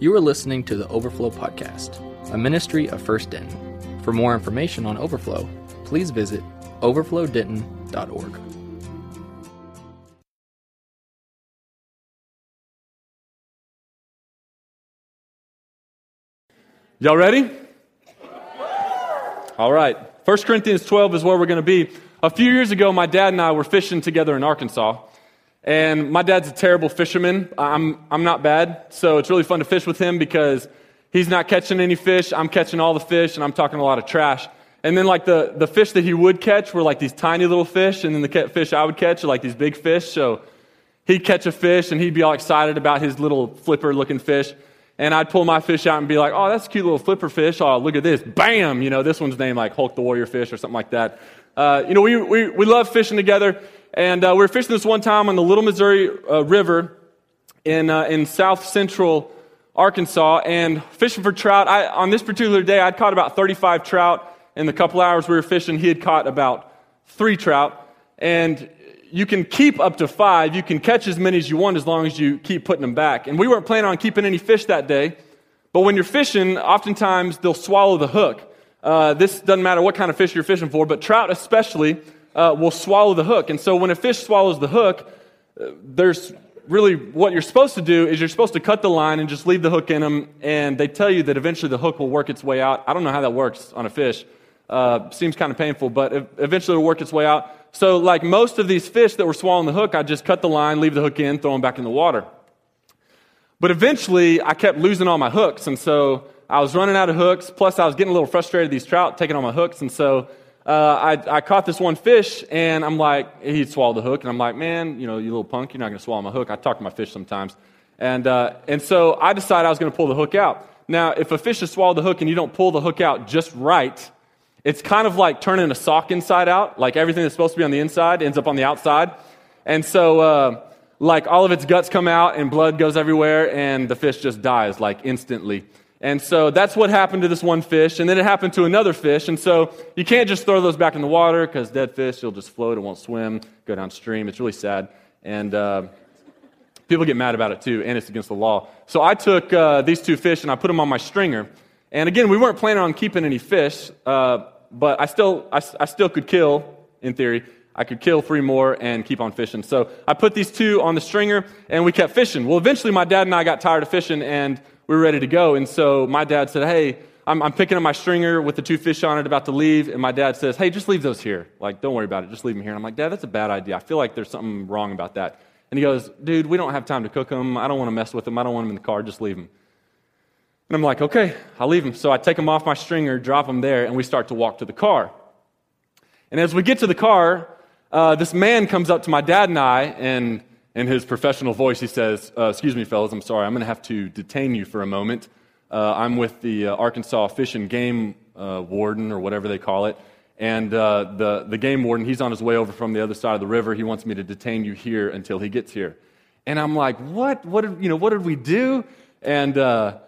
You are listening to the Overflow Podcast, a ministry of First Denton. For more information on Overflow, please visit overflowdenton.org. Y'all ready? All right. 1 Corinthians 12 is where we're going to be. A few years ago, my dad and I were fishing together in Arkansas. And my dad's a terrible fisherman. I'm, I'm not bad. So it's really fun to fish with him because he's not catching any fish. I'm catching all the fish and I'm talking a lot of trash. And then, like, the, the fish that he would catch were like these tiny little fish. And then the fish I would catch are like these big fish. So he'd catch a fish and he'd be all excited about his little flipper looking fish. And I'd pull my fish out and be like, oh, that's a cute little flipper fish. Oh, look at this. Bam! You know, this one's named like Hulk the Warrior Fish or something like that. Uh, you know, we, we, we love fishing together. And uh, we were fishing this one time on the Little Missouri uh, River in, uh, in south central Arkansas and fishing for trout. I, on this particular day, I'd caught about 35 trout. In the couple hours we were fishing, he had caught about three trout. And you can keep up to five. You can catch as many as you want as long as you keep putting them back. And we weren't planning on keeping any fish that day. But when you're fishing, oftentimes they'll swallow the hook. Uh, this doesn't matter what kind of fish you're fishing for, but trout especially uh, will swallow the hook. And so when a fish swallows the hook, uh, there's really what you're supposed to do is you're supposed to cut the line and just leave the hook in them. And they tell you that eventually the hook will work its way out. I don't know how that works on a fish. Uh, seems kind of painful, but eventually it'll work its way out. So, like most of these fish that were swallowing the hook, I just cut the line, leave the hook in, throw them back in the water. But eventually, I kept losing all my hooks, and so I was running out of hooks. Plus, I was getting a little frustrated these trout taking all my hooks, and so uh, I, I, caught this one fish, and I'm like, he swallowed the hook, and I'm like, man, you know, you little punk, you're not going to swallow my hook. I talk to my fish sometimes. And, uh, and so I decided I was going to pull the hook out. Now, if a fish has swallowed the hook and you don't pull the hook out just right, it's kind of like turning a sock inside out. Like everything that's supposed to be on the inside ends up on the outside. And so, uh, like, all of its guts come out and blood goes everywhere, and the fish just dies, like, instantly. And so that's what happened to this one fish. And then it happened to another fish. And so you can't just throw those back in the water because dead fish, you'll just float, it won't swim, go downstream. It's really sad. And uh, people get mad about it too, and it's against the law. So I took uh, these two fish and I put them on my stringer. And again, we weren't planning on keeping any fish, uh, but I still, I, I still could kill, in theory. I could kill three more and keep on fishing. So I put these two on the stringer and we kept fishing. Well, eventually my dad and I got tired of fishing and we were ready to go. And so my dad said, Hey, I'm, I'm, picking up my stringer with the two fish on it, about to leave. And my dad says, Hey, just leave those here. Like, don't worry about it. Just leave them here. And I'm like, Dad, that's a bad idea. I feel like there's something wrong about that. And he goes, Dude, we don't have time to cook them. I don't want to mess with them. I don't want them in the car. Just leave them. And I'm like, Okay, I'll leave them. So I take them off my stringer, drop them there, and we start to walk to the car. And as we get to the car, uh, this man comes up to my dad and I, and in his professional voice, he says, uh, Excuse me, fellas, I'm sorry, I'm going to have to detain you for a moment. Uh, I'm with the uh, Arkansas Fish and Game uh, Warden, or whatever they call it. And uh, the, the game warden, he's on his way over from the other side of the river. He wants me to detain you here until he gets here. And I'm like, What? What did, you know, what did we do? And uh,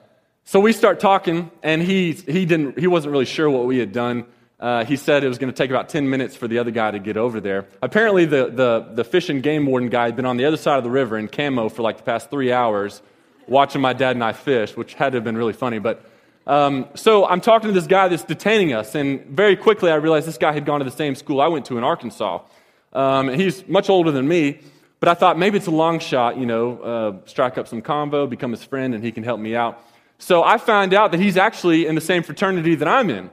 so we start talking, and he, he, didn't, he wasn't really sure what we had done. Uh, he said it was going to take about 10 minutes for the other guy to get over there. Apparently, the, the, the fish and game warden guy had been on the other side of the river in camo for like the past three hours watching my dad and I fish, which had to have been really funny. But um, so I'm talking to this guy that's detaining us, and very quickly I realized this guy had gone to the same school I went to in Arkansas. Um, he's much older than me, but I thought maybe it's a long shot, you know, uh, strike up some convo, become his friend, and he can help me out. So I find out that he's actually in the same fraternity that I'm in.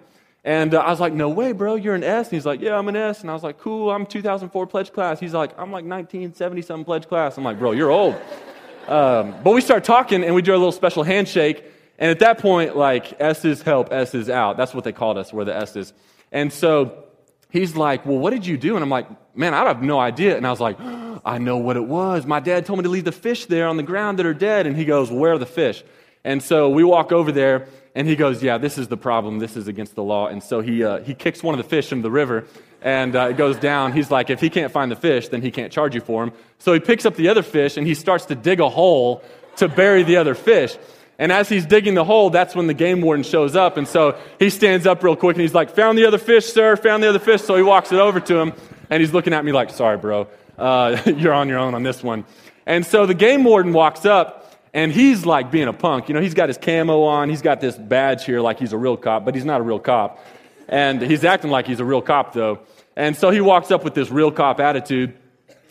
And uh, I was like, no way, bro, you're an S. And he's like, yeah, I'm an S. And I was like, cool, I'm 2004 pledge class. He's like, I'm like 1970 something pledge class. I'm like, bro, you're old. um, but we start talking and we do a little special handshake. And at that point, like, S's help, S's out. That's what they called us, where the S's. And so he's like, well, what did you do? And I'm like, man, I have no idea. And I was like, I know what it was. My dad told me to leave the fish there on the ground that are dead. And he goes, where are the fish? And so we walk over there and he goes, Yeah, this is the problem. This is against the law. And so he, uh, he kicks one of the fish into the river, and uh, it goes down. He's like, If he can't find the fish, then he can't charge you for him. So he picks up the other fish, and he starts to dig a hole to bury the other fish. And as he's digging the hole, that's when the game warden shows up. And so he stands up real quick and he's like, Found the other fish, sir, found the other fish. So he walks it over to him, and he's looking at me like, Sorry, bro, uh, you're on your own on this one. And so the game warden walks up And he's like being a punk. You know, he's got his camo on, he's got this badge here like he's a real cop, but he's not a real cop. And he's acting like he's a real cop, though. And so he walks up with this real cop attitude.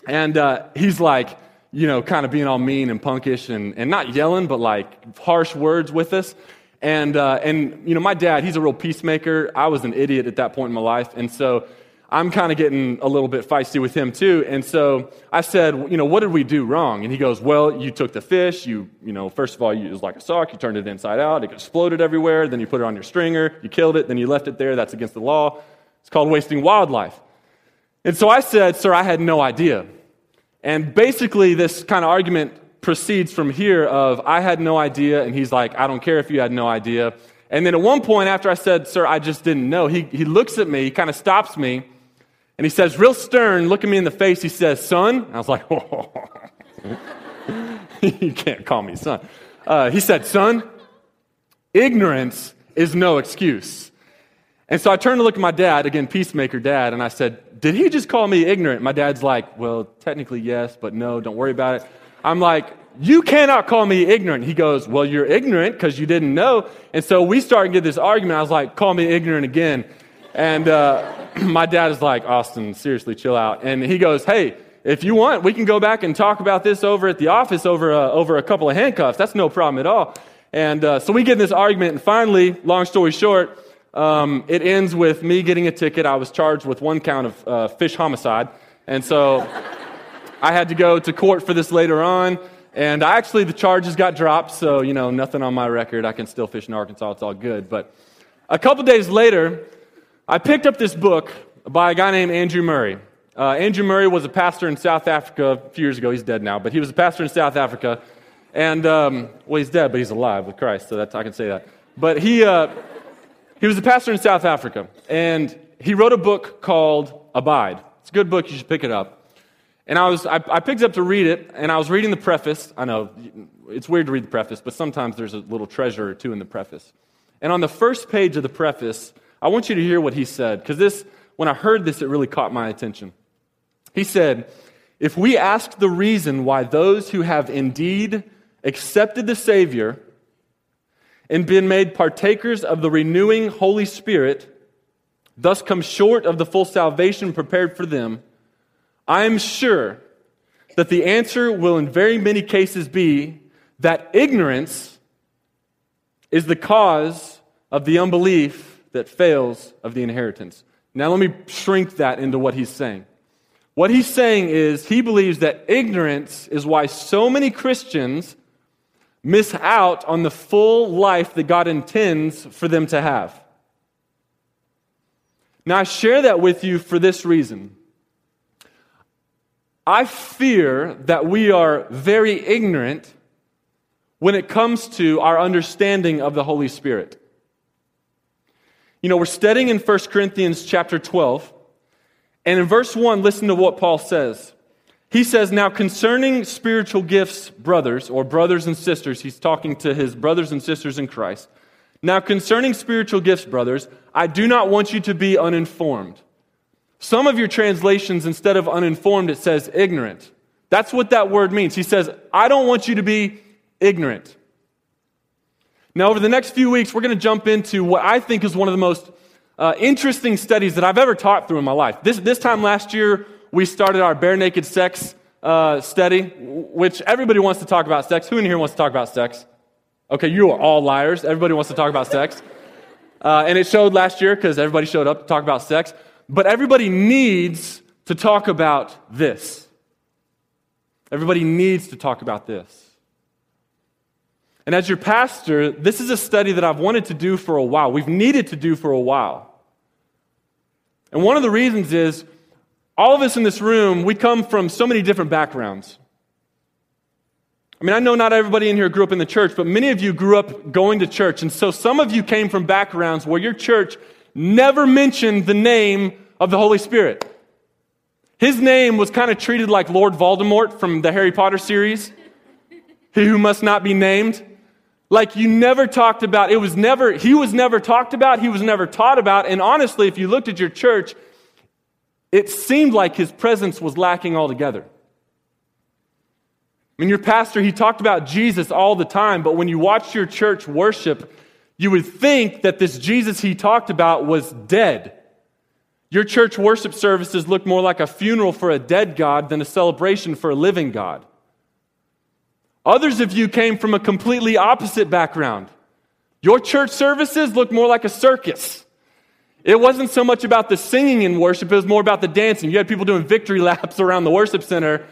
And uh, he's like, you know, kind of being all mean and punkish and, and not yelling, but like harsh words with us. And, uh, and, you know, my dad, he's a real peacemaker. I was an idiot at that point in my life. And so I'm kind of getting a little bit feisty with him too. And so I said, you know, what did we do wrong? And he goes, well, you took the fish. You, you know, first of all, you, it was like a sock. You turned it inside out. It exploded everywhere. Then you put it on your stringer. You killed it. Then you left it there. That's against the law. It's called wasting wildlife. And so I said, sir, I had no idea. And basically, this kind of argument proceeds from here of I had no idea, and he's like, I don't care if you had no idea. And then at one point, after I said, Sir, I just didn't know, he, he looks at me, he kind of stops me, and he says, real stern, looking me in the face, he says, Son. I was like, oh, you can't call me son. Uh, he said, Son, ignorance is no excuse. And so I turned to look at my dad, again, peacemaker dad, and I said, Did he just call me ignorant? My dad's like, Well, technically, yes, but no, don't worry about it. I'm like, You cannot call me ignorant. He goes, Well, you're ignorant because you didn't know. And so we started to get this argument. I was like, Call me ignorant again. And uh, my dad is like, Austin, seriously, chill out. And he goes, Hey, if you want, we can go back and talk about this over at the office over, uh, over a couple of handcuffs. That's no problem at all. And uh, so we get in this argument, and finally, long story short, um, it ends with me getting a ticket. I was charged with one count of uh, fish homicide. And so I had to go to court for this later on. And actually, the charges got dropped. So, you know, nothing on my record. I can still fish in Arkansas. It's all good. But a couple days later, I picked up this book by a guy named Andrew Murray. Uh, Andrew Murray was a pastor in South Africa a few years ago. He's dead now, but he was a pastor in South Africa. And, um, well, he's dead, but he's alive with Christ, so that's, I can say that. But he, uh, he was a pastor in South Africa, and he wrote a book called Abide. It's a good book, you should pick it up. And I, was, I, I picked up to read it, and I was reading the preface. I know, it's weird to read the preface, but sometimes there's a little treasure or two in the preface. And on the first page of the preface, I want you to hear what he said, because this, when I heard this, it really caught my attention. He said, If we ask the reason why those who have indeed accepted the Savior and been made partakers of the renewing Holy Spirit, thus come short of the full salvation prepared for them, I am sure that the answer will in very many cases be that ignorance is the cause of the unbelief that fails of the inheritance. Now, let me shrink that into what he's saying. What he's saying is he believes that ignorance is why so many Christians miss out on the full life that God intends for them to have. Now, I share that with you for this reason. I fear that we are very ignorant when it comes to our understanding of the Holy Spirit. You know, we're studying in 1 Corinthians chapter 12, and in verse 1, listen to what Paul says. He says, Now concerning spiritual gifts, brothers, or brothers and sisters, he's talking to his brothers and sisters in Christ. Now concerning spiritual gifts, brothers, I do not want you to be uninformed. Some of your translations, instead of uninformed, it says ignorant. That's what that word means. He says, I don't want you to be ignorant. Now, over the next few weeks, we're going to jump into what I think is one of the most uh, interesting studies that I've ever taught through in my life. This, this time last year, we started our bare naked sex uh, study, which everybody wants to talk about sex. Who in here wants to talk about sex? Okay, you are all liars. Everybody wants to talk about sex. Uh, and it showed last year because everybody showed up to talk about sex. But everybody needs to talk about this. Everybody needs to talk about this. And as your pastor, this is a study that I've wanted to do for a while. We've needed to do for a while. And one of the reasons is all of us in this room, we come from so many different backgrounds. I mean, I know not everybody in here grew up in the church, but many of you grew up going to church. And so some of you came from backgrounds where your church never mentioned the name of the Holy Spirit. His name was kind of treated like Lord Voldemort from the Harry Potter series, he who must not be named. Like you never talked about, it was never, he was never talked about, he was never taught about. And honestly, if you looked at your church, it seemed like his presence was lacking altogether. I mean, your pastor, he talked about Jesus all the time, but when you watch your church worship, you would think that this Jesus he talked about was dead. Your church worship services look more like a funeral for a dead God than a celebration for a living God. Others of you came from a completely opposite background. Your church services looked more like a circus. It wasn't so much about the singing in worship, it was more about the dancing. You had people doing victory laps around the worship center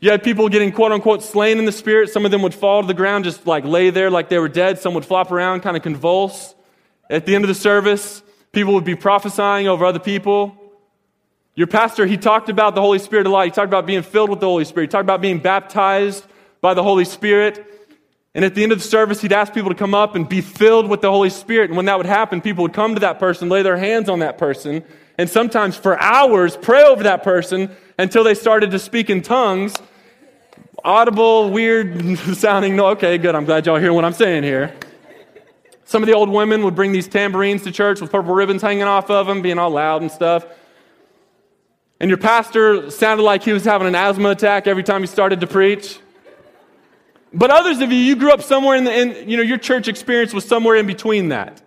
you had people getting quote unquote slain in the spirit. Some of them would fall to the ground, just like lay there like they were dead. Some would flop around, kind of convulse. At the end of the service, people would be prophesying over other people. Your pastor, he talked about the Holy Spirit a lot. He talked about being filled with the Holy Spirit. He talked about being baptized by the Holy Spirit. And at the end of the service, he'd ask people to come up and be filled with the Holy Spirit. And when that would happen, people would come to that person, lay their hands on that person, and sometimes for hours pray over that person until they started to speak in tongues audible, weird sounding. No, okay, good. I'm glad y'all hear what I'm saying here. Some of the old women would bring these tambourines to church with purple ribbons hanging off of them, being all loud and stuff. And your pastor sounded like he was having an asthma attack every time he started to preach. But others of you, you grew up somewhere in the, in, you know, your church experience was somewhere in between that.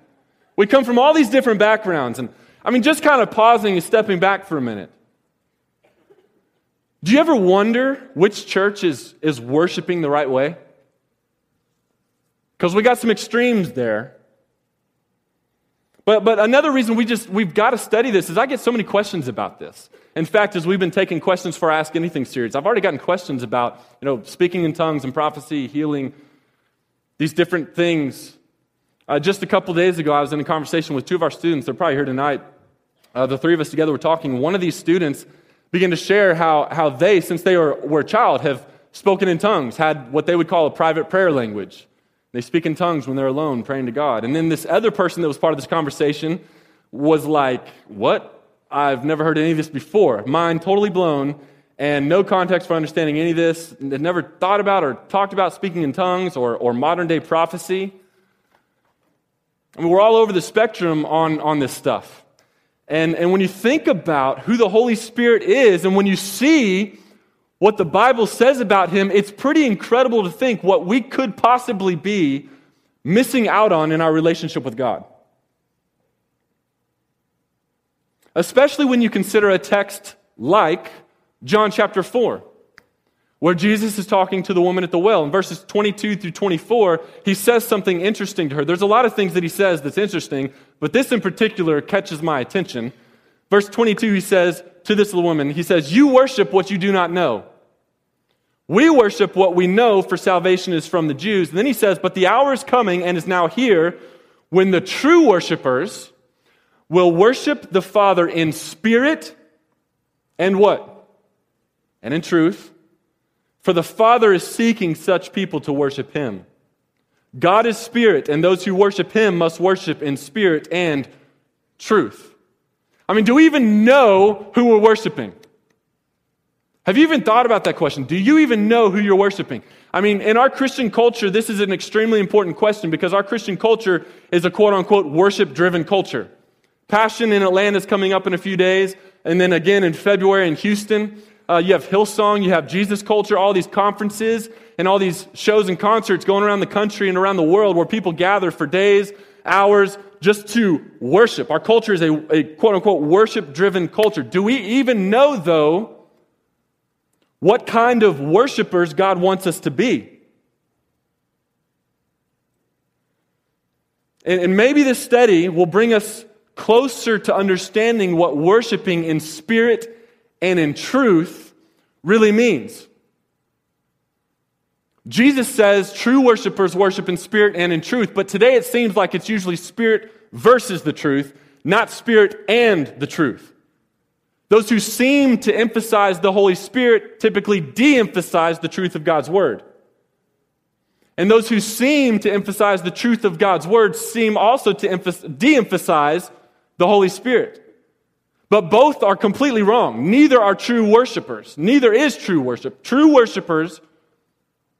We come from all these different backgrounds. And I mean, just kind of pausing and stepping back for a minute. Do you ever wonder which church is, is worshiping the right way? Because we got some extremes there. But, but another reason we just, we've got to study this is I get so many questions about this. In fact, as we've been taking questions for Ask Anything series, I've already gotten questions about, you know, speaking in tongues and prophecy, healing, these different things. Uh, just a couple days ago, I was in a conversation with two of our students. They're probably here tonight. Uh, the three of us together were talking. One of these students began to share how, how they, since they were, were a child, have spoken in tongues, had what they would call a private prayer language. They speak in tongues when they're alone, praying to God. And then this other person that was part of this conversation was like, What? I've never heard any of this before. Mind totally blown, and no context for understanding any of this. Had never thought about or talked about speaking in tongues or, or modern day prophecy. I mean, we're all over the spectrum on, on this stuff. And, and when you think about who the Holy Spirit is, and when you see what the Bible says about him, it's pretty incredible to think what we could possibly be missing out on in our relationship with God. Especially when you consider a text like John chapter 4 where Jesus is talking to the woman at the well. In verses 22 through 24, he says something interesting to her. There's a lot of things that he says that's interesting, but this in particular catches my attention. Verse 22, he says to this little woman, he says, You worship what you do not know. We worship what we know, for salvation is from the Jews. And then he says, But the hour is coming and is now here when the true worshipers will worship the Father in spirit and what? And in truth. For the Father is seeking such people to worship him. God is spirit, and those who worship him must worship in spirit and truth. I mean, do we even know who we're worshiping? Have you even thought about that question? Do you even know who you're worshiping? I mean, in our Christian culture, this is an extremely important question because our Christian culture is a quote unquote worship driven culture. Passion in Atlanta is coming up in a few days, and then again in February in Houston. Uh, you have Hillsong, you have Jesus Culture, all these conferences and all these shows and concerts going around the country and around the world where people gather for days, hours, just to worship. Our culture is a, a quote unquote worship driven culture. Do we even know, though, what kind of worshipers God wants us to be? And, and maybe this study will bring us closer to understanding what worshiping in spirit and in truth really means. Jesus says true worshipers worship in spirit and in truth, but today it seems like it's usually spirit versus the truth, not spirit and the truth. Those who seem to emphasize the Holy Spirit typically de emphasize the truth of God's Word. And those who seem to emphasize the truth of God's Word seem also to de emphasize the Holy Spirit. But both are completely wrong. Neither are true worshipers. Neither is true worship. True worshipers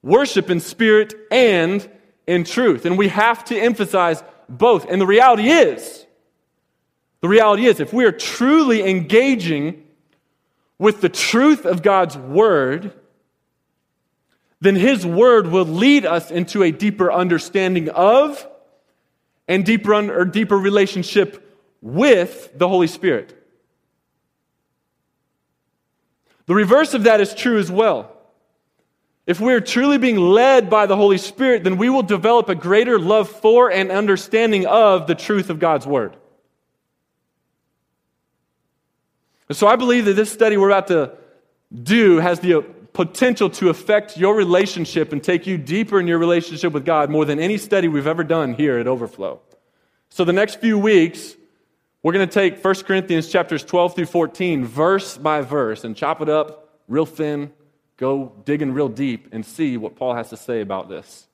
worship in spirit and in truth. And we have to emphasize both. And the reality is, the reality is, if we are truly engaging with the truth of God's word, then His Word will lead us into a deeper understanding of and deeper, un- or deeper relationship with the Holy Spirit. The reverse of that is true as well. If we're truly being led by the Holy Spirit, then we will develop a greater love for and understanding of the truth of God's Word. And so I believe that this study we're about to do has the potential to affect your relationship and take you deeper in your relationship with God more than any study we've ever done here at Overflow. So the next few weeks, we're going to take 1 Corinthians chapters 12 through 14 verse by verse and chop it up real thin, go digging real deep and see what Paul has to say about this.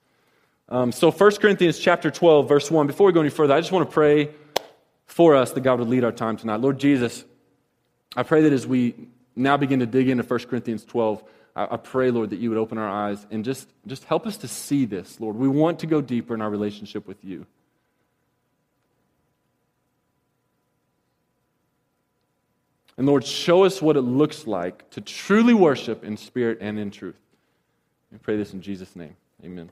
Um, so 1 Corinthians chapter 12 verse 1, before we go any further, I just want to pray for us that God would lead our time tonight. Lord Jesus, I pray that as we now begin to dig into 1 Corinthians 12, I, pray, Lord, that you would open our eyes and just, just help us to see this, Lord. We want to go deeper in our relationship with you. And Lord, show us what it looks like to truly worship in spirit and in truth. We pray this in Jesus' name. Amen.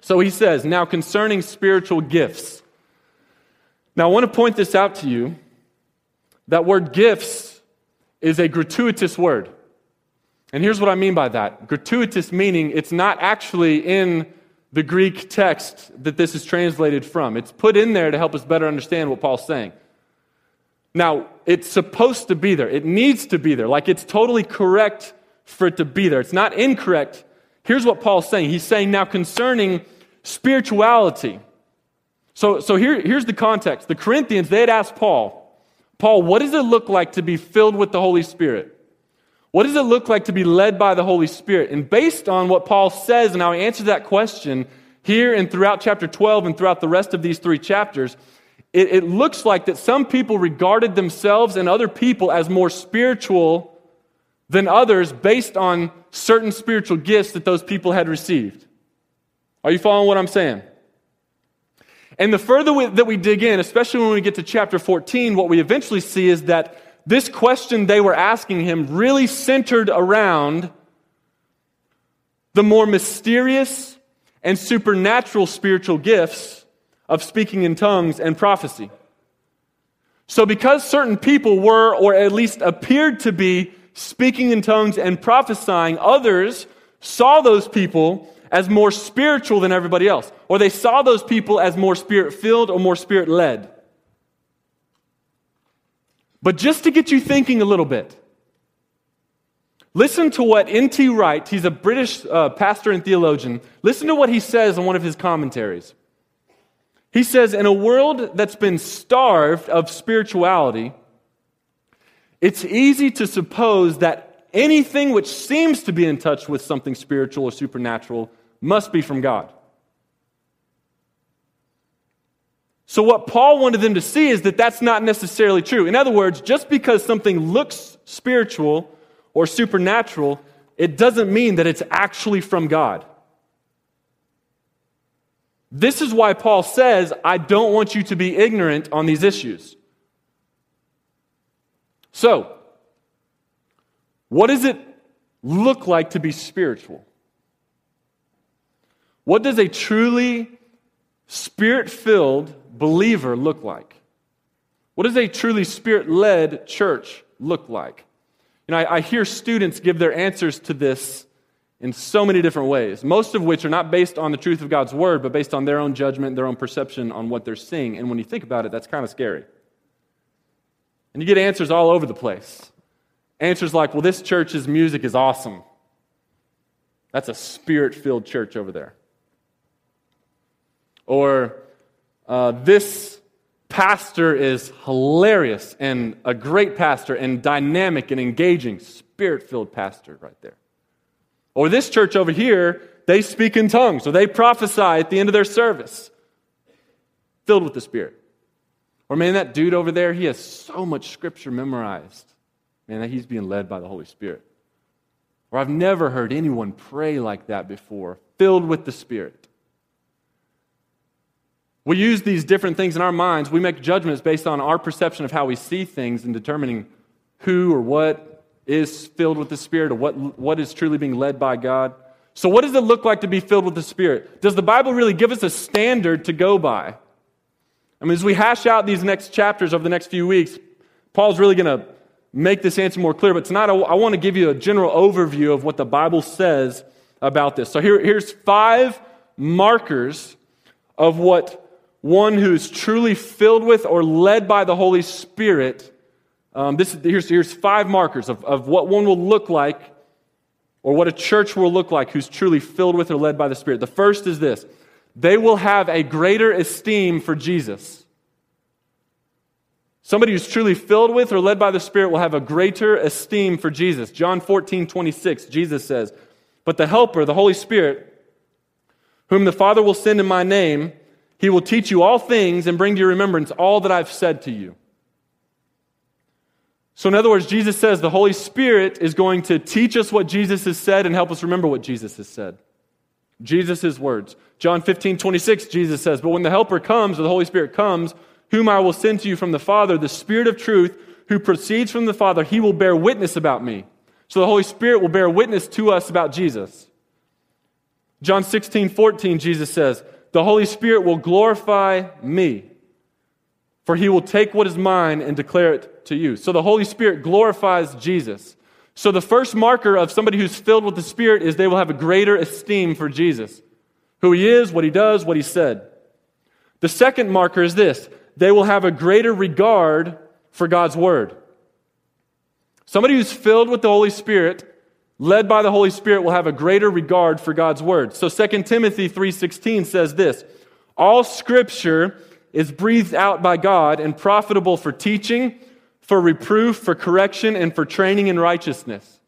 So he says, now concerning spiritual gifts. Now I want to point this out to you. That word gifts is a gratuitous word. And here's what I mean by that gratuitous meaning it's not actually in the Greek text that this is translated from. It's put in there to help us better understand what Paul's saying. Now, it's supposed to be there. It needs to be there. Like it's totally correct for it to be there. It's not incorrect. Here's what Paul's saying. He's saying now concerning spirituality. So, so here, here's the context. The Corinthians, they had asked Paul, Paul, what does it look like to be filled with the Holy Spirit? What does it look like to be led by the Holy Spirit? And based on what Paul says and how he answers that question here and throughout chapter 12 and throughout the rest of these three chapters, it, it looks like that some people regarded themselves and other people as more spiritual than others based on certain spiritual gifts that those people had received. Are you following what I'm saying? And the further we, that we dig in, especially when we get to chapter 14, what we eventually see is that this question they were asking him really centered around the more mysterious and supernatural spiritual gifts of speaking in tongues and prophecy. So, because certain people were, or at least appeared to be, speaking in tongues and prophesying, others saw those people as more spiritual than everybody else, or they saw those people as more spirit filled or more spirit led. But just to get you thinking a little bit, listen to what N.T. Wright, he's a British uh, pastor and theologian, listen to what he says in one of his commentaries. He says, In a world that's been starved of spirituality, it's easy to suppose that anything which seems to be in touch with something spiritual or supernatural must be from God. So, what Paul wanted them to see is that that's not necessarily true. In other words, just because something looks spiritual or supernatural, it doesn't mean that it's actually from God. This is why Paul says, I don't want you to be ignorant on these issues. So, what does it look like to be spiritual? What does a truly spirit filled believer look like? What does a truly spirit led church look like? You know, I, I, hear students give their answers to this in so many different ways, most of which are not based on the truth of God's word, but based on their own judgment, their own perception on what they're seeing. And when you think about it, that's kind of scary. And you get answers all over the place. Answers like, well, this church's music is awesome. That's a spirit filled church over there. Or, uh, this pastor is hilarious and a great pastor and dynamic and engaging, spirit filled pastor right there. Or this church over here, they speak in tongues or they prophesy at the end of their service, filled with the Spirit. Or man, that dude over there, he has so much scripture memorized. Man, that he's being led by the Holy Spirit. Or I've never heard anyone pray like that before, filled with the Spirit. We use these different things in our minds. We make judgments based on our perception of how we see things and determining who or what is filled with the Spirit or what, what is truly being led by God. So, what does it look like to be filled with the Spirit? Does the Bible really give us a standard to go by? I mean, as we hash out these next chapters over the next few weeks, Paul's really going to make this answer more clear. But tonight, I, want to give you a general overview of what the Bible says about this. So, here, here's five markers of what one who's truly filled with or led by the Holy Spirit. Um, this, here's, here's five markers of, of what one will look like or what a church will look like who's truly filled with or led by the Spirit. The first is this they will have a greater esteem for Jesus. Somebody who's truly filled with or led by the Spirit will have a greater esteem for Jesus. John 14, 26, Jesus says, But the Helper, the Holy Spirit, whom the Father will send in my name, he will teach you all things and bring to your remembrance all that I've said to you. So, in other words, Jesus says the Holy Spirit is going to teach us what Jesus has said and help us remember what Jesus has said. Jesus' words. John 15, 26, Jesus says, But when the Helper comes, or the Holy Spirit comes, whom I will send to you from the Father, the Spirit of truth, who proceeds from the Father, he will bear witness about me. So the Holy Spirit will bear witness to us about Jesus. John 16, 14, Jesus says, The Holy Spirit will glorify me, for he will take what is mine and declare it to you. So the Holy Spirit glorifies Jesus. So the first marker of somebody who's filled with the Spirit is they will have a greater esteem for Jesus who he is, what he does, what he said. The second marker is this they will have a greater regard for God's word. Somebody who's filled with the Holy Spirit led by the Holy Spirit will have a greater regard for God's word. So 2 Timothy 3:16 says this, all scripture is breathed out by God and profitable for teaching, for reproof, for correction and for training in righteousness.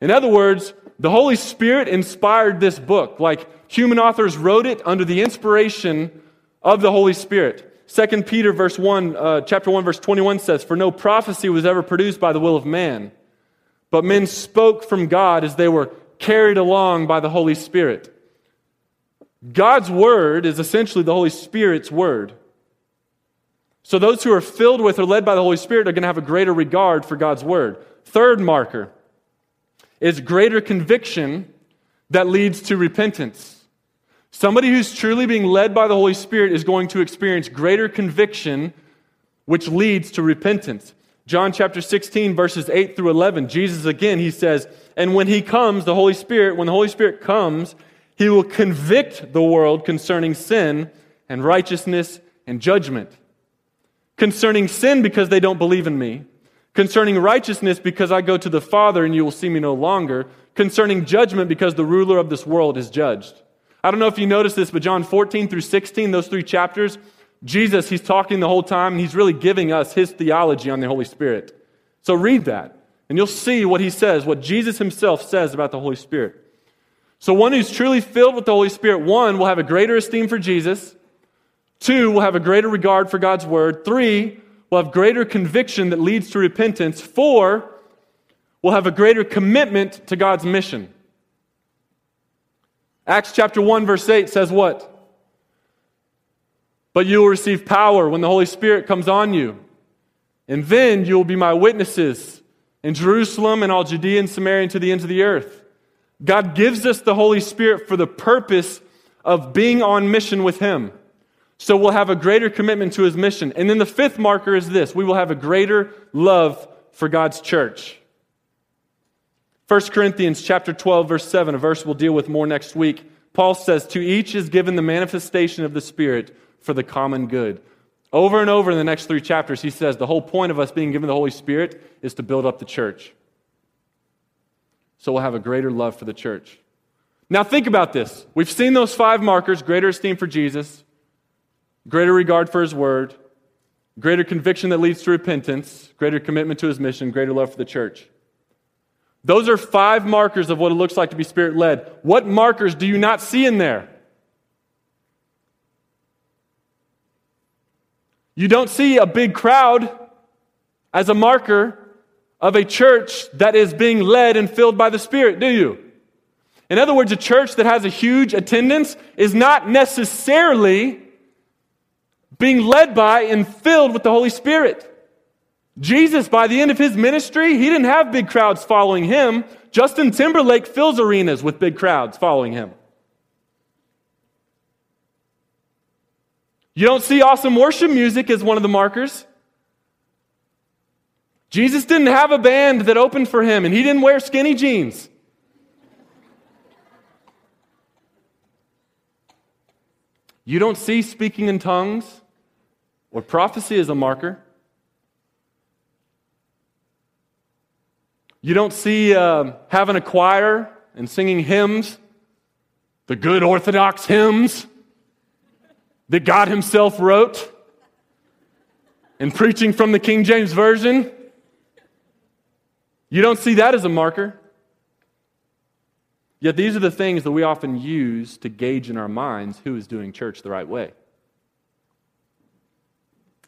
In other words, the Holy Spirit inspired this book. Like human authors wrote it under the inspiration of the Holy Spirit. 2 Peter verse 1, uh, chapter 1, verse 21 says, For no prophecy was ever produced by the will of man but men spoke from God as they were carried along by the Holy Spirit. God's word is essentially the Holy Spirit's word. So those who are filled with or led by the Holy Spirit are going to have a greater regard for God's word. Third marker is greater conviction that leads to repentance. Somebody who's truly being led by the Holy Spirit is going to experience greater conviction, which leads to repentance. John chapter 16, verses 8 through 11, Jesus again, he says, And when he comes, the Holy Spirit, when the Holy Spirit comes, he will convict the world concerning sin and righteousness and judgment. Concerning sin, because they don't believe in me. Concerning righteousness, because I go to the Father and you will see me no longer. Concerning judgment, because the ruler of this world is judged. I don't know if you noticed this, but John 14 through 16, those three chapters, Jesus, he's talking the whole time, and he's really giving us his theology on the Holy Spirit. So read that, and you'll see what he says, what Jesus himself says about the Holy Spirit. So, one who's truly filled with the Holy Spirit, one, will have a greater esteem for Jesus. Two, will have a greater regard for God's word. Three, will have greater conviction that leads to repentance. Four, will have a greater commitment to God's mission. Acts chapter 1, verse 8 says what? But you will receive power when the Holy Spirit comes on you. And then you will be my witnesses in Jerusalem and all Judea and Samaria and to the ends of the earth. God gives us the Holy Spirit for the purpose of being on mission with Him. So we'll have a greater commitment to His mission. And then the fifth marker is this we will have a greater love for God's church. 1 Corinthians chapter 12 verse 7, a verse we'll deal with more next week. Paul says, "To each is given the manifestation of the Spirit for the common good. Over and over in the next three chapters, he says the whole point of us being given the Holy Spirit is to build up the church. So we'll have a greater love for the church. Now, think about this. We've seen those five markers greater esteem for Jesus, greater regard for his word, greater conviction that leads to repentance, greater commitment to his mission, greater love for the church. Those are five markers of what it looks like to be spirit led. What markers do you not see in there? You don't see a big crowd as a marker of a church that is being led and filled by the Spirit, do you? In other words, a church that has a huge attendance is not necessarily being led by and filled with the Holy Spirit. Jesus, by the end of his ministry, he didn't have big crowds following him. Justin Timberlake fills arenas with big crowds following him. You don't see awesome worship music as one of the markers. Jesus didn't have a band that opened for him, and he didn't wear skinny jeans. You don't see speaking in tongues or prophecy as a marker. You don't see uh, having a choir and singing hymns, the good Orthodox hymns that God Himself wrote, and preaching from the King James Version. You don't see that as a marker. Yet these are the things that we often use to gauge in our minds who is doing church the right way.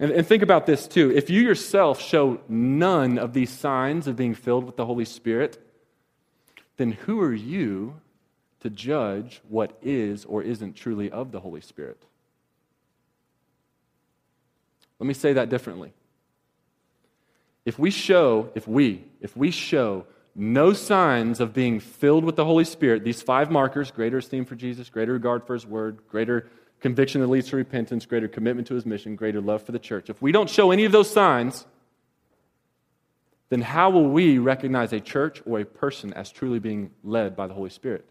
And, and, think about this too. If you yourself show none of these signs of being filled with the Holy Spirit, then who are you to judge what is or isn't truly of the Holy Spirit? Let me say that differently. If we show, if we, if we show no signs of being filled with the Holy Spirit, these five markers greater esteem for Jesus, greater regard for his word, greater conviction that leads to repentance, greater commitment to his mission, greater love for the church. If we don't show any of those signs, then how will we recognize a church or a person as truly being led by the Holy Spirit?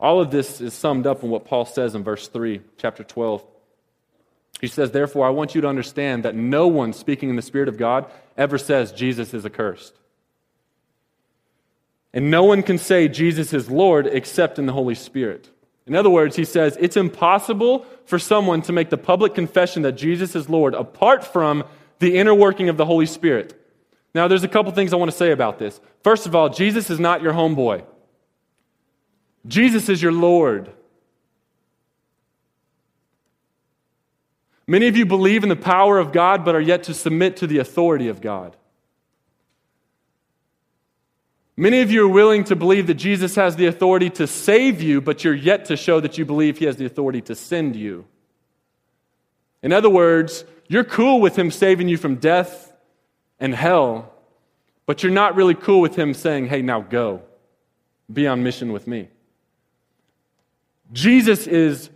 All of this is summed up in what Paul says in verse 3, chapter 12. He says, Therefore, I want you to understand that no one speaking in the Spirit of God ever says Jesus is accursed. And no one can say Jesus is Lord except in the Holy Spirit. In other words, he says it's impossible for someone to make the public confession that Jesus is Lord apart from the inner working of the Holy Spirit. Now, there's a couple things I want to say about this. First of all, Jesus is not your homeboy, Jesus is your Lord. Many of you believe in the power of God but are yet to submit to the authority of God. Many of you are willing to believe that Jesus has the authority to save you, but you're yet to show that you believe he has the authority to send you. In other words, you're cool with him saving you from death and hell, but you're not really cool with him saying, hey, now go. Be on mission with me. Jesus is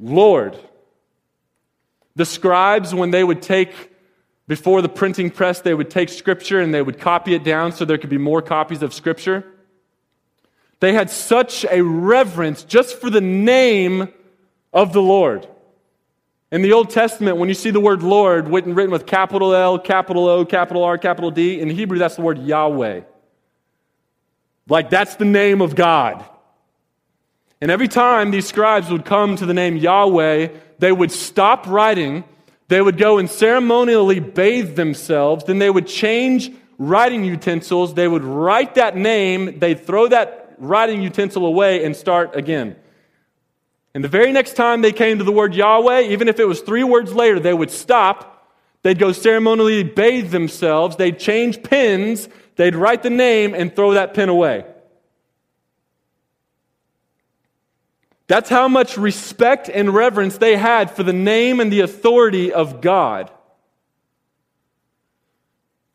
Lord. The scribes, when they would take, before the printing press, they would take scripture and they would copy it down so there could be more copies of scripture. They had such a reverence just for the name of the Lord. In the Old Testament, when you see the word Lord written, written with capital L, capital O, capital R, capital D, in Hebrew, that's the word Yahweh. Like that's the name of God. And every time these scribes would come to the name Yahweh, they would stop writing, they would go and ceremonially bathe themselves, then they would change writing utensils, they would write that name, they'd throw that writing utensil away and start again. And the very next time they came to the word Yahweh, even if it was three words later, they would stop. They'd go ceremonially bathe themselves. They'd change pens. They'd write the name and throw that pen away. That's how much respect and reverence they had for the name and the authority of God.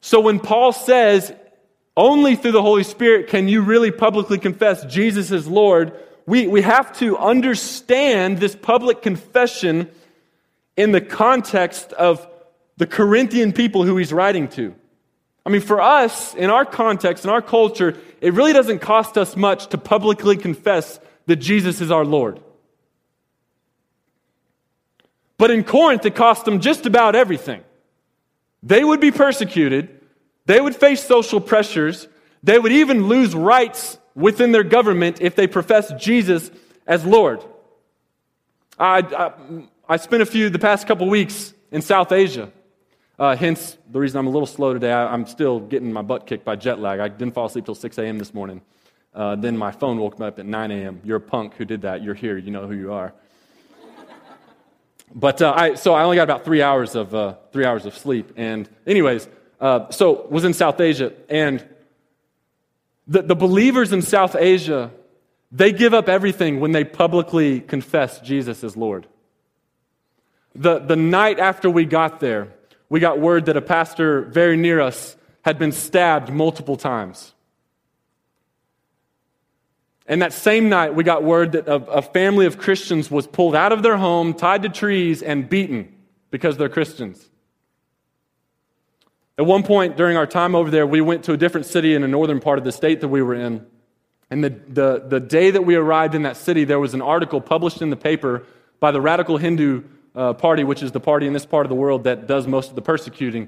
So when Paul says, only through the Holy Spirit can you really publicly confess Jesus is Lord, we, we have to understand this public confession in the context of the Corinthian people who he's writing to. I mean, for us, in our context, in our culture, it really doesn't cost us much to publicly confess that Jesus is our Lord. But in Corinth, it cost them just about everything. They would be persecuted, they would face social pressures, they would even lose rights within their government if they professed Jesus as Lord. I, I, I spent a few, the past couple weeks in South Asia. Uh, hence the reason I'm a little slow today. I, am still getting my butt kicked by jet lag. I didn't fall asleep till 6 a.m. this morning. Uh, then my phone woke me up at 9 a.m. You're a punk who did that. You're here. You know who you are. but uh, I, so I only got about three hours of uh, three hours of sleep. And anyways, uh, so was in South Asia, and the, the believers in South Asia, they give up everything when they publicly confess Jesus as Lord. The, the night after we got there, we got word that a pastor very near us had been stabbed multiple times. And that same night, we got word that a, a, family of Christians was pulled out of their home, tied to trees, and beaten because they're Christians. At one point during our time over there, we went to a different city in the northern part of the state that we were in. And the, the, the day that we arrived in that city, there was an article published in the paper by the Radical Hindu uh, Party, which is the party in this part of the world that does most of the persecuting.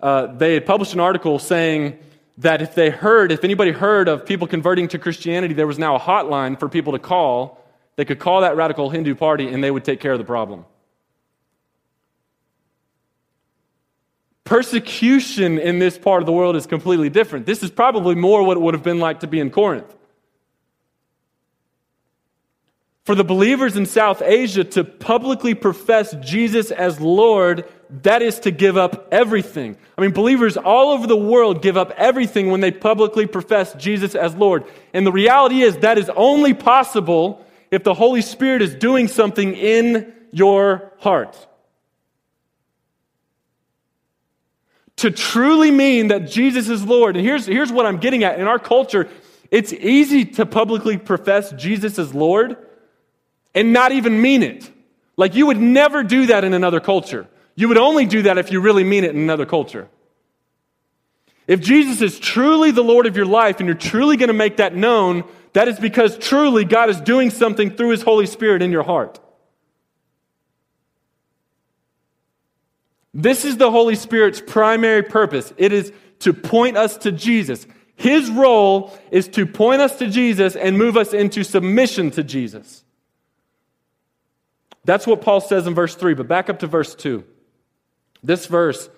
Uh, they had published an article saying that if they heard, if anybody heard of people converting to Christianity, there was now a hotline for people to call. They could call that Radical Hindu Party and they would take care of the problem. Persecution in this part of the world is completely different. This is probably more what it would have been like to be in Corinth. For the believers in South Asia to publicly profess Jesus as Lord, that is to give up everything. I mean, believers all over the world give up everything when they publicly profess Jesus as Lord. And the reality is that is only possible if the Holy Spirit is doing something in your heart. To truly mean that Jesus is Lord, and here's, here's what I'm getting at. In our culture, it's easy to publicly profess Jesus as Lord and not even mean it. Like you would never do that in another culture. You would only do that if you really mean it in another culture. If Jesus is truly the Lord of your life and you're truly going to make that known, that is because truly God is doing something through His Holy Spirit in your heart. This is the Holy Spirit's primary purpose. It is to point us to Jesus. His role is to point us to Jesus and move us into submission to Jesus. That's what Paul says in verse 3, but back up to verse 2. This verse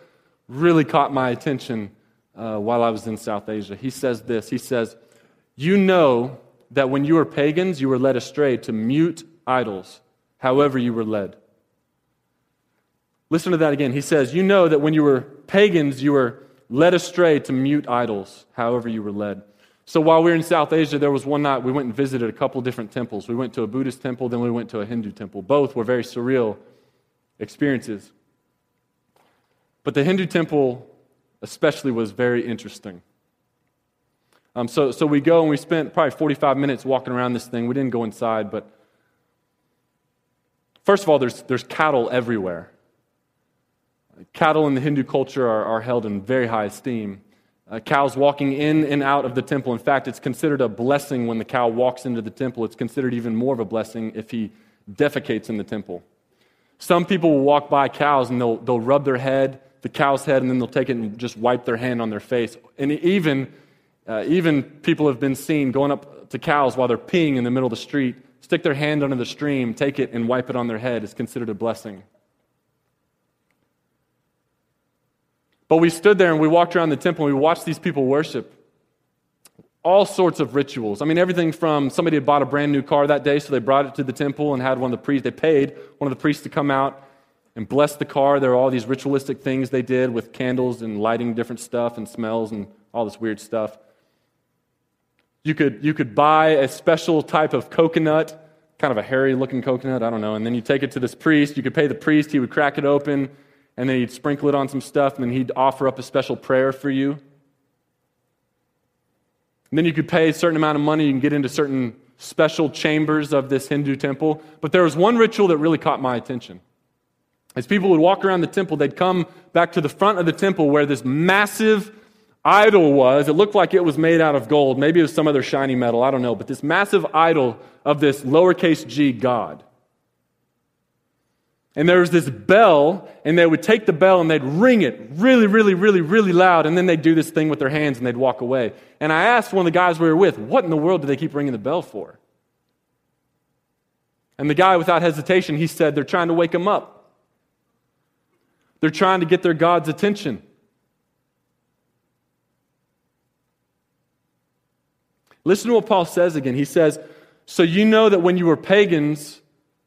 really caught my attention uh, while I was in South Asia. He says this He says, You know that when you were pagans, you were led astray to mute idols, however you were led. Listen to that again. He says, You know that when you were pagans, you were led astray to mute idols, however you were led. So while we were in South Asia, there was one night we went and visited a couple different temples. We went to a Buddhist temple, then we went to a Hindu temple. Both were very surreal experiences. But the Hindu temple, especially, was very interesting. Um, so, so we go and we spent probably 45 minutes walking around this thing. We didn't go inside, but first of all, there's, there's cattle everywhere. Cattle in the Hindu culture are, are held in very high esteem uh, cows walking in and out of the temple. In fact, it's considered a blessing when the cow walks into the temple. It's considered even more of a blessing if he defecates in the temple. Some people will walk by cows and they'll, they'll rub their head, the cow's head, and then they'll take it and just wipe their hand on their face. And even, uh, even people have been seen going up to cows while they're peeing in the middle of the street, stick their hand under the stream, take it, and wipe it on their head. It's considered a blessing. But we stood there and we walked around the temple and we watched these people worship. All sorts of rituals. I mean, everything from somebody had bought a brand new car that day, so they brought it to the temple and had one of the priests, they paid one of the priests to come out and bless the car. There were all these ritualistic things they did with candles and lighting different stuff and smells and all this weird stuff. You could, you could buy a special type of coconut, kind of a hairy looking coconut, I don't know, and then you take it to this priest. You could pay the priest, he would crack it open and then he'd sprinkle it on some stuff, and then he'd offer up a special prayer for you. And then you could pay a certain amount of money, you can get into certain special chambers of this Hindu temple. But there was one ritual that really caught my attention. As people would walk around the temple, they'd come back to the front of the temple where this massive idol was. It looked like it was made out of gold. Maybe it was some other shiny metal. I don't know. But this massive idol of this lowercase g God. And there was this bell, and they would take the bell and they'd ring it really, really, really, really loud, and then they'd do this thing with their hands and they'd walk away. And I asked one of the guys we were with, what in the world do they keep ringing the bell for? And the guy, without hesitation, he said, they're trying to wake him up. They're trying to get their God's attention. Listen to what Paul says again. He says, So you know that when you were pagans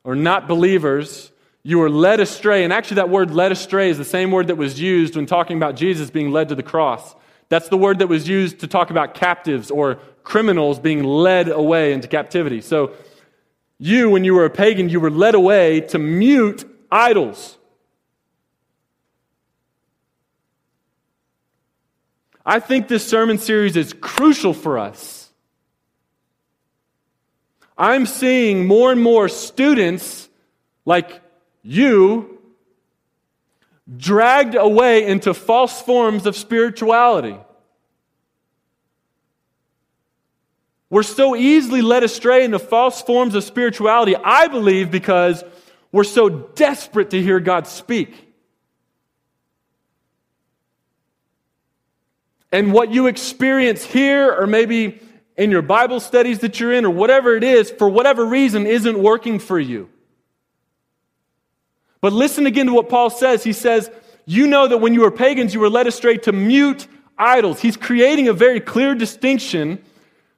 or not believers, you were led astray. And actually, that word led astray is the same word that was used when talking about Jesus being led to the cross. That's the word that was used to talk about captives or criminals being led away into captivity. So, you, when you were a pagan, you were led away to mute idols. I think this sermon series is crucial for us. I'm seeing more and more students like you dragged away into false forms of spirituality. We're so easily led astray into false forms of spirituality, I believe, because we're so desperate to hear God speak. And what you experience here, or maybe in your Bible studies that you're in, or whatever it is, for whatever reason, isn't working for you. But listen again to what Paul says. He says, You know that when you were pagans, you were led astray to mute idols. He's creating a very clear distinction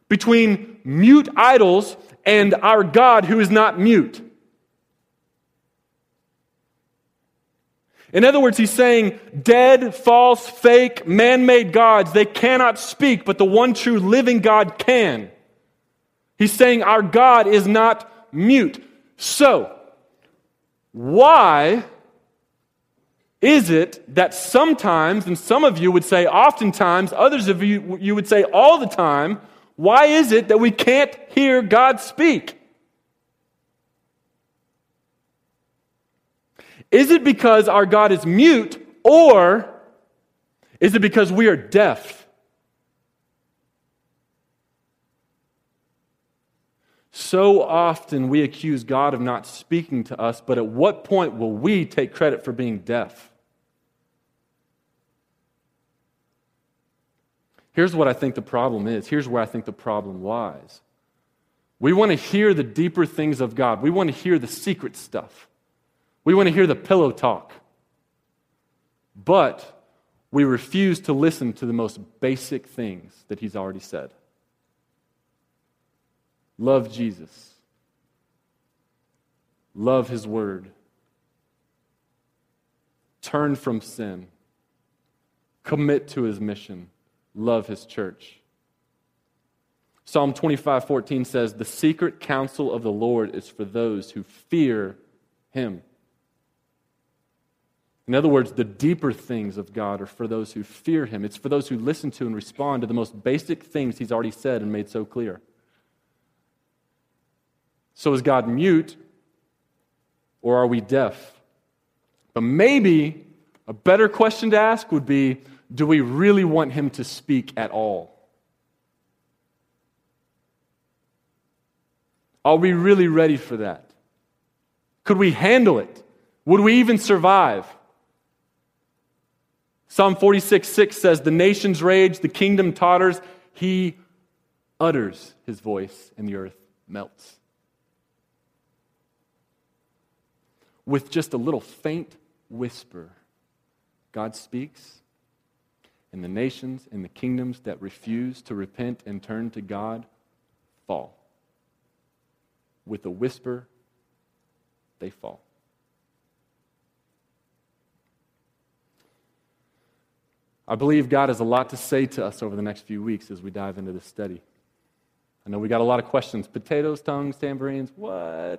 between mute idols and our God who is not mute. In other words, he's saying dead, false, fake, man made gods, they cannot speak, but the one true living God can. He's saying our God is not mute. So, why is it that sometimes, and some of you would say oftentimes, others of you, you would say all the time, why is it that we can't hear God speak? Is it because our God is mute, or is it because we are deaf? So often we accuse God of not speaking to us, but at what point will we take credit for being deaf? Here's what I think the problem is. Here's where I think the problem lies. We want to hear the deeper things of God, we want to hear the secret stuff. We want to hear the pillow talk. But we refuse to listen to the most basic things that he's already said. Love Jesus. Love his word. Turn from sin. Commit to his mission. Love his church. Psalm 25 14 says, The secret counsel of the Lord is for those who fear him. In other words, the deeper things of God are for those who fear Him. It's for those who listen to and respond to the most basic things He's already said and made so clear. So is God mute or are we deaf? But maybe a better question to ask would be do we really want Him to speak at all? Are we really ready for that? Could we handle it? Would we even survive? Psalm 46 6 says, The nations rage, the kingdom totters. He utters his voice, and the earth melts. With just a little faint whisper, God speaks, and the nations and the kingdoms that refuse to repent and turn to God fall. With a whisper, they fall. I believe God has a lot to say to us over the next few weeks as we dive into this study. I know we got a lot of questions potatoes, tongues, tambourines. What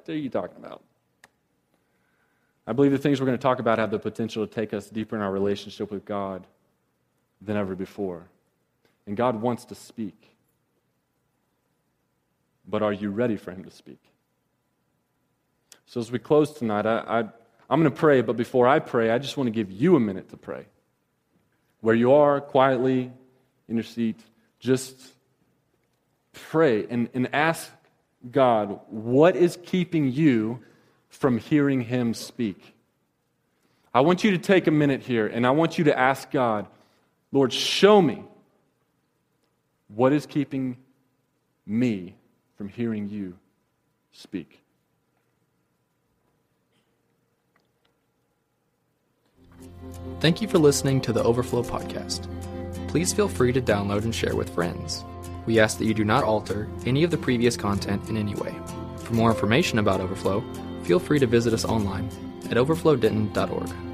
are you talking about? I believe the things we're going to talk about have the potential to take us deeper in our relationship with God than ever before. And God wants to speak. But are you ready for Him to speak? So, as we close tonight, I, I, I'm going to pray, but before I pray, I just want to give you a minute to pray where you are quietly in your seat, just pray and, and ask God, what is keeping you from hearing Him speak? I want you to take a minute here and I want you to ask God, Lord, show me what is keeping me from hearing you speak. Thank you for listening to the Overflow Podcast. Please feel free to download and share with friends. We ask that you do not alter any of the previous content in any way. For more information about Overflow, feel free to visit us online at overflowdenton.org.